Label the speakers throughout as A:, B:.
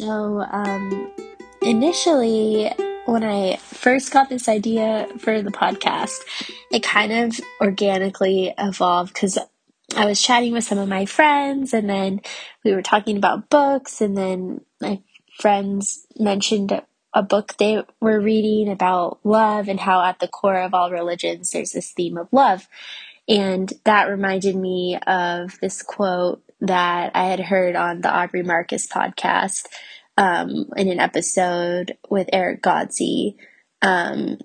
A: So, um, initially, when I first got this idea for the podcast, it kind of organically evolved because I was chatting with some of my friends, and then we were talking about books, and then my friends mentioned a book they were reading about love and how at the core of all religions there's this theme of love. And that reminded me of this quote that I had heard on the Aubrey Marcus podcast um, in an episode with Erick Godsey. Um,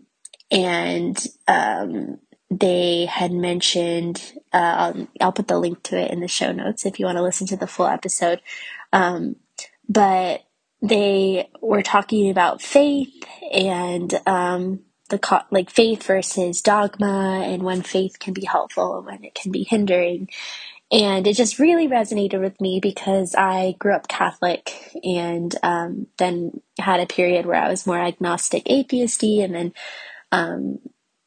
A: and um, they had mentioned, uh, I'll, I'll, put the link to it in the show notes if you want to listen to the full episode. Um, but they were talking about faith and um, the co- like faith versus dogma and when faith can be helpful and when it can be hindering and it just really resonated with me because I grew up Catholic and um, then had a period where I was more agnostic, atheisty, and then um,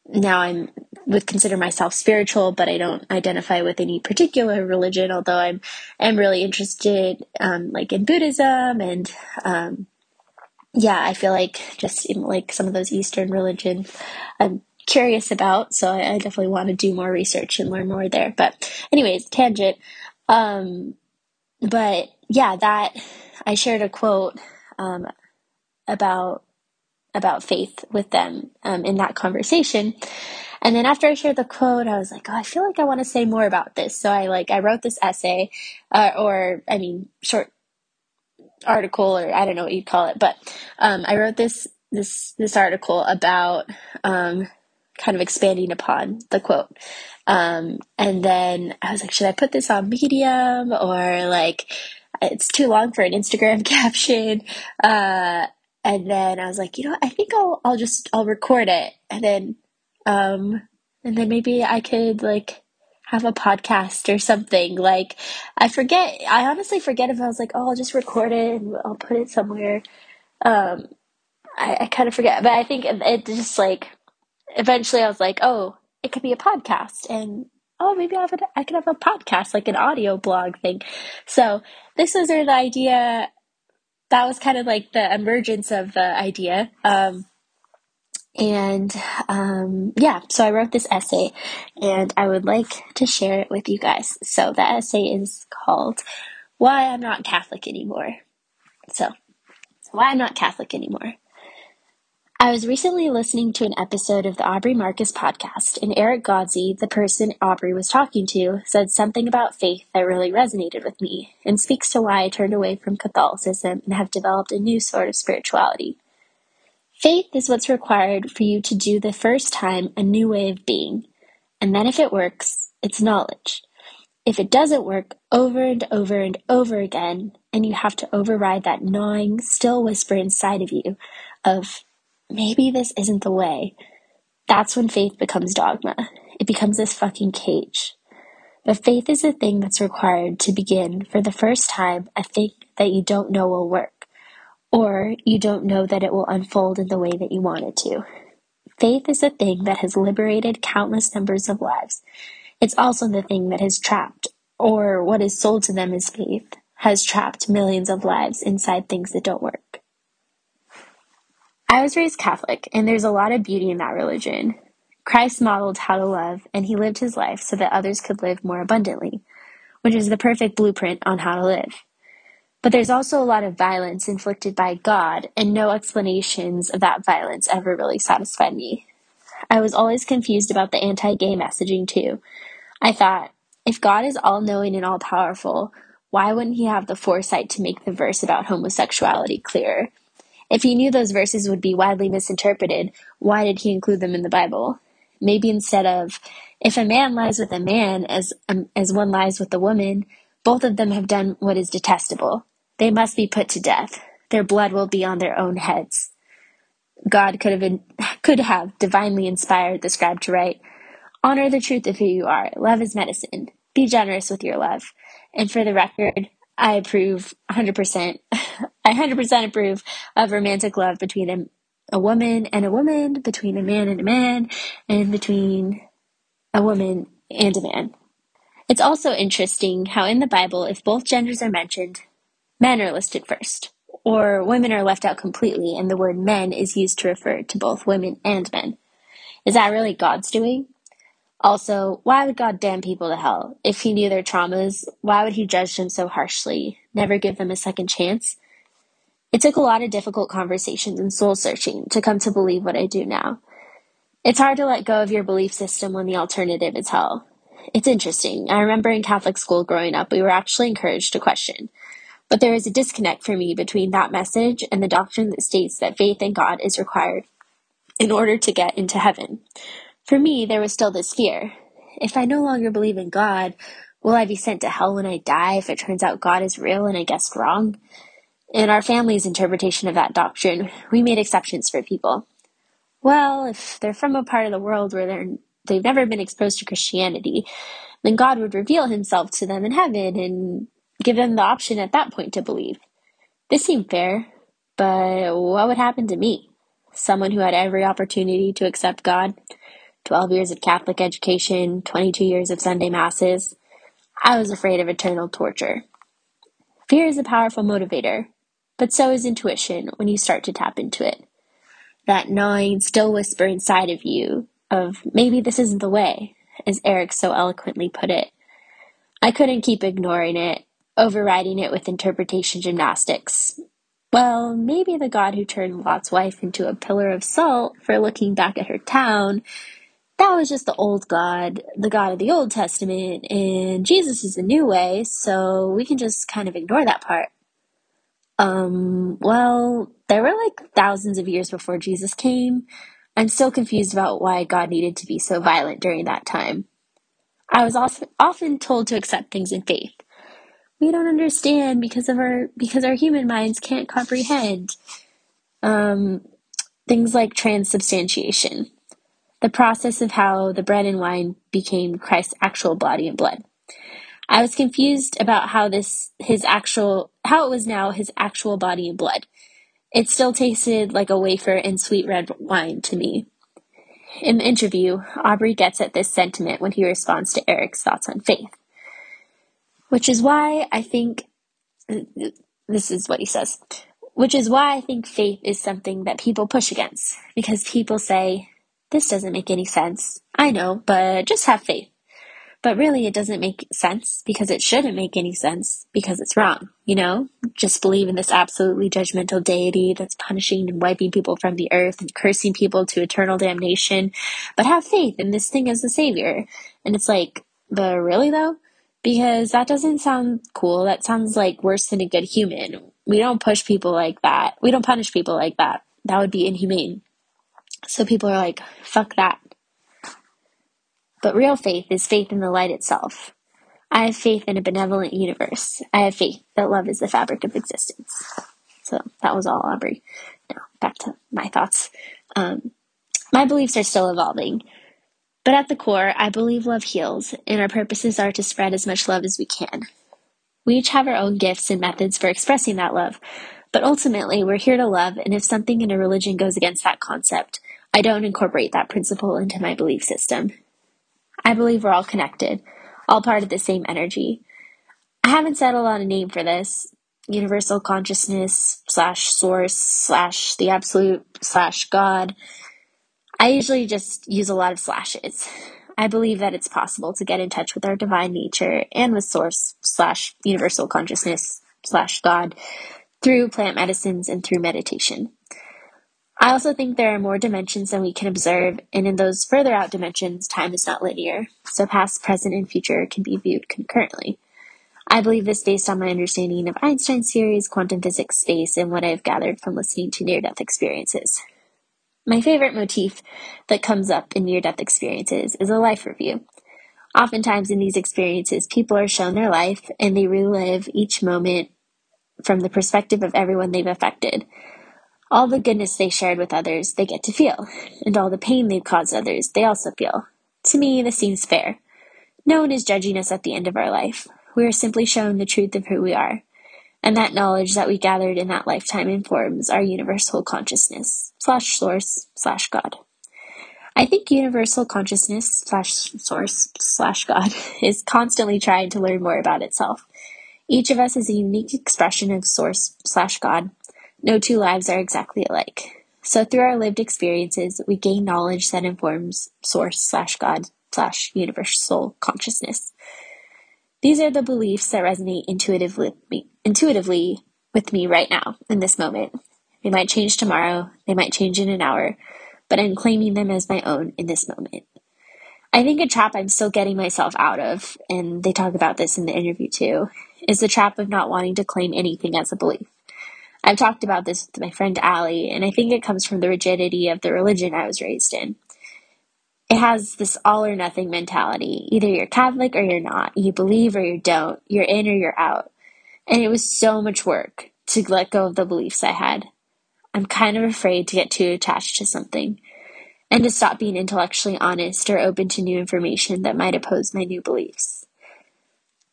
A: now I'm would consider myself spiritual, but I don't identify with any particular religion. Although I'm am really interested, um, like in Buddhism and um, yeah, I feel like just in like some of those Eastern religions, I'm curious about. So I, I definitely want to do more research and learn more there. But anyways, tangent. Um, but yeah, that I shared a quote um, about about faith with them um, in that conversation. And then after I shared the quote, I was like, oh, I feel like I want to say more about this. So I like I wrote this essay, uh, or I mean, short article, or I don't know what you'd call it, but um, I wrote this this this article about um, kind of expanding upon the quote. Um, and then I was like, should I put this on Medium or like it's too long for an Instagram caption? Uh, and then I was like, you know, I think I'll I'll just I'll record it and then um and then maybe I could like have a podcast or something. Like I forget I honestly forget if I was like, oh I'll just record it and I'll put it somewhere. Um I, I kind of forget. But I think it, it just like eventually I was like, oh, it could be a podcast and oh, maybe I, have a, I could have a podcast, like an audio blog thing. So this was the idea. That was kind of like the emergence of the idea. Um, and um, yeah, so I wrote this essay and I would like to share it with you guys. So the essay is called Why I'm Not Catholic Anymore. So, why I'm not Catholic anymore. I was recently listening to an episode of the Aubrey Marcus podcast, and Erick Godsey, the person Aubrey was talking to, said something about faith that really resonated with me and speaks to why I turned away from Catholicism and have developed a new sort of spirituality. Faith is what's required for you to do the first time a new way of being, and then if it works, it's knowledge. If it doesn't work over and over and over again, and you have to override that gnawing, still whisper inside of you of maybe this isn't the way, that's when faith becomes dogma. It becomes this fucking cage. But faith is a thing that's required to begin for the first time a thing that you don't know will work, or you don't know that it will unfold in the way that you want it to. Faith is a thing that has liberated countless numbers of lives. It's also the thing that has trapped, or what is sold to them as faith, has trapped millions of lives inside things that don't work. I was raised Catholic, and there's a lot of beauty in that religion. Christ modeled how to love, and he lived his life so that others could live more abundantly, which is the perfect blueprint on how to live. But there's also a lot of violence inflicted by God, and no explanations of that violence ever really satisfied me. I was always confused about the anti gay messaging, too. I thought, if God is all knowing and all powerful, why wouldn't he have the foresight to make the verse about homosexuality clearer? If he knew those verses would be widely misinterpreted, why did he include them in the Bible? Maybe instead of, if a man lies with a man as, um, as one lies with a woman, both of them have done what is detestable. They must be put to death. Their blood will be on their own heads. God could have been, could have divinely inspired the scribe to write, Honor the truth of who you are. Love is medicine. Be generous with your love. And for the record, I approve 100%. I 100% approve of romantic love between a, a woman and a woman, between a man and a man, and between a woman and a man. It's also interesting how in the Bible, if both genders are mentioned, men are listed first, or women are left out completely and the word men is used to refer to both women and men. Is that really God's doing? Also, why would God damn people to hell? If he knew their traumas, why would he judge them so harshly, never give them a second chance? It took a lot of difficult conversations and soul searching to come to believe what I do now. It's hard to let go of your belief system when the alternative is hell. It's interesting. I remember in Catholic school growing up, we were actually encouraged to question. But there is a disconnect for me between that message and the doctrine that states that faith in God is required in order to get into heaven. For me, there was still this fear. If I no longer believe in God, will I be sent to hell when I die if it turns out God is real and I guessed wrong? In our family's interpretation of that doctrine, we made exceptions for people. Well, if they're from a part of the world where they're, they've never been exposed to Christianity, then God would reveal himself to them in heaven and give them the option at that point to believe. This seemed fair, but what would happen to me? Someone who had every opportunity to accept God, 12 years of Catholic education, 22 years of Sunday Masses. I was afraid of eternal torture. Fear is a powerful motivator, but so is intuition when you start to tap into it. That gnawing, still whisper inside of you of maybe this isn't the way, as Erick so eloquently put it. I couldn't keep ignoring it, overriding it with interpretation gymnastics. Well, maybe the God who turned Lot's wife into a pillar of salt for looking back at her town, that was just the old God, the God of the Old Testament, and Jesus is the new way, so we can just kind of ignore that part. Um, well, there were like thousands of years before Jesus came. I'm still confused about why God needed to be so violent during that time. I was also often told to accept things in faith we don't understand because of our because our human minds can't comprehend um, things like transubstantiation, the process of how the bread and wine became Christ's actual body and blood. I was confused about how this his actual how it was now his actual body and blood. It still tasted like a wafer and sweet red wine to me. In the interview, Aubrey gets at this sentiment when he responds to Erick's thoughts on faith. Which is why I think this is what he says. Which is why I think faith is something that people push against because people say, this doesn't make any sense. I know, but just have faith. But really, it doesn't make sense because it shouldn't make any sense because it's wrong, you know? Just believe in this absolutely judgmental deity that's punishing and wiping people from the earth and cursing people to eternal damnation. But have faith in this thing as the savior. And it's like, but really though? because that doesn't sound cool. That sounds like worse than a good human. We don't push people like that. We don't punish people like that. That would be inhumane. So people are like, fuck that. But real faith is faith in the light itself. I have faith in a benevolent universe. I have faith that love is the fabric of existence. So that was all, Aubrey. Now, back to my thoughts. Um, my beliefs are still evolving. But at the core, I believe love heals, and our purposes are to spread as much love as we can. We each have our own gifts and methods for expressing that love, but ultimately, we're here to love, and if something in a religion goes against that concept, I don't incorporate that principle into my belief system. I believe we're all connected, all part of the same energy. I haven't settled on a name for this universal consciousness slash source slash the absolute slash God. I usually just use a lot of slashes. I believe that it's possible to get in touch with our divine nature and with source slash universal consciousness slash God through plant medicines and through meditation. I also think there are more dimensions than we can observe, and in those further out dimensions, time is not linear, so past, present, and future can be viewed concurrently. I believe this based on my understanding of Einstein's theories, quantum physics, space, and what I've gathered from listening to near death experiences. My favorite motif that comes up in near death experiences is a life review. Oftentimes, in these experiences, people are shown their life and they relive each moment from the perspective of everyone they've affected. All the goodness they shared with others, they get to feel, and all the pain they've caused others, they also feel. To me, this seems fair. No one is judging us at the end of our life. We are simply shown the truth of who we are and that knowledge that we gathered in that lifetime informs our universal consciousness slash source slash God. I think universal consciousness slash source slash God is constantly trying to learn more about itself. Each of us is a unique expression of source slash God. No two lives are exactly alike. So through our lived experiences, we gain knowledge that informs source slash God slash universal consciousness. These are the beliefs that resonate intuitively, intuitively with me right now in this moment. They might change tomorrow, they might change in an hour, but I'm claiming them as my own in this moment. I think a trap I'm still getting myself out of, and they talk about this in the interview too, is the trap of not wanting to claim anything as a belief. I've talked about this with my friend Allie, and I think it comes from the rigidity of the religion I was raised in. It has this all or nothing mentality. Either you're Catholic or you're not. You believe or you don't. You're in or you're out. And it was so much work to let go of the beliefs I had. I'm kind of afraid to get too attached to something and to stop being intellectually honest or open to new information that might oppose my new beliefs.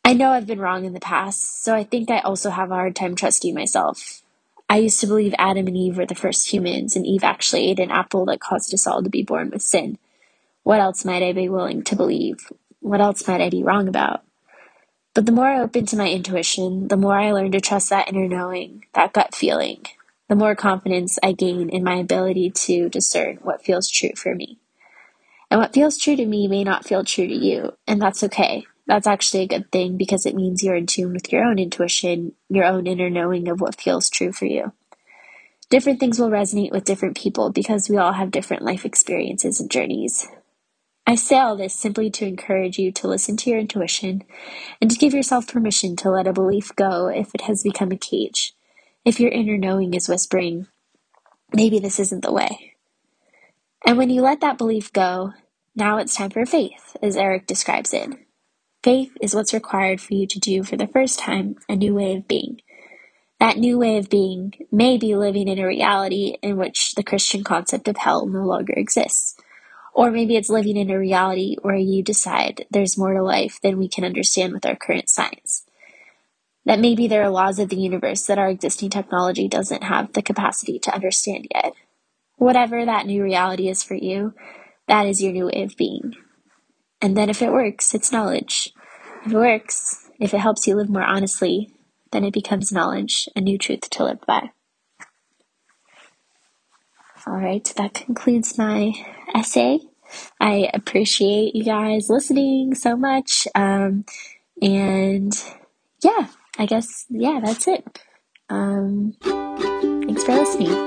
A: I know I've been wrong in the past, so I think I also have a hard time trusting myself. I used to believe Adam and Eve were the first humans, and Eve actually ate an apple that caused us all to be born with sin. What else might I be willing to believe? What else might I be wrong about? But the more I open to my intuition, the more I learn to trust that inner knowing, that gut feeling, the more confidence I gain in my ability to discern what feels true for me. And what feels true to me may not feel true to you, and that's okay. That's actually a good thing because it means you're in tune with your own intuition, your own inner knowing of what feels true for you. Different things will resonate with different people because we all have different life experiences and journeys. I say all this simply to encourage you to listen to your intuition and to give yourself permission to let a belief go if it has become a cage if your inner knowing is whispering, maybe this isn't the way. And when you let that belief go, now it's time for faith, as Erick describes it. Faith is what's required for you to do for the first time a new way of being. That new way of being may be living in a reality in which the Christian concept of hell no longer exists. Or maybe it's living in a reality where you decide there's more to life than we can understand with our current science that maybe there are laws of the universe that our existing technology doesn't have the capacity to understand yet. Whatever that new reality is for you, that is your new way of being. And then if it works, it's knowledge. If it works, if it helps you live more honestly, then it becomes knowledge, a new truth to live by. All right, that concludes my essay. I appreciate you guys listening so much. Um, and yeah, I guess, yeah, that's it. Um, thanks for listening.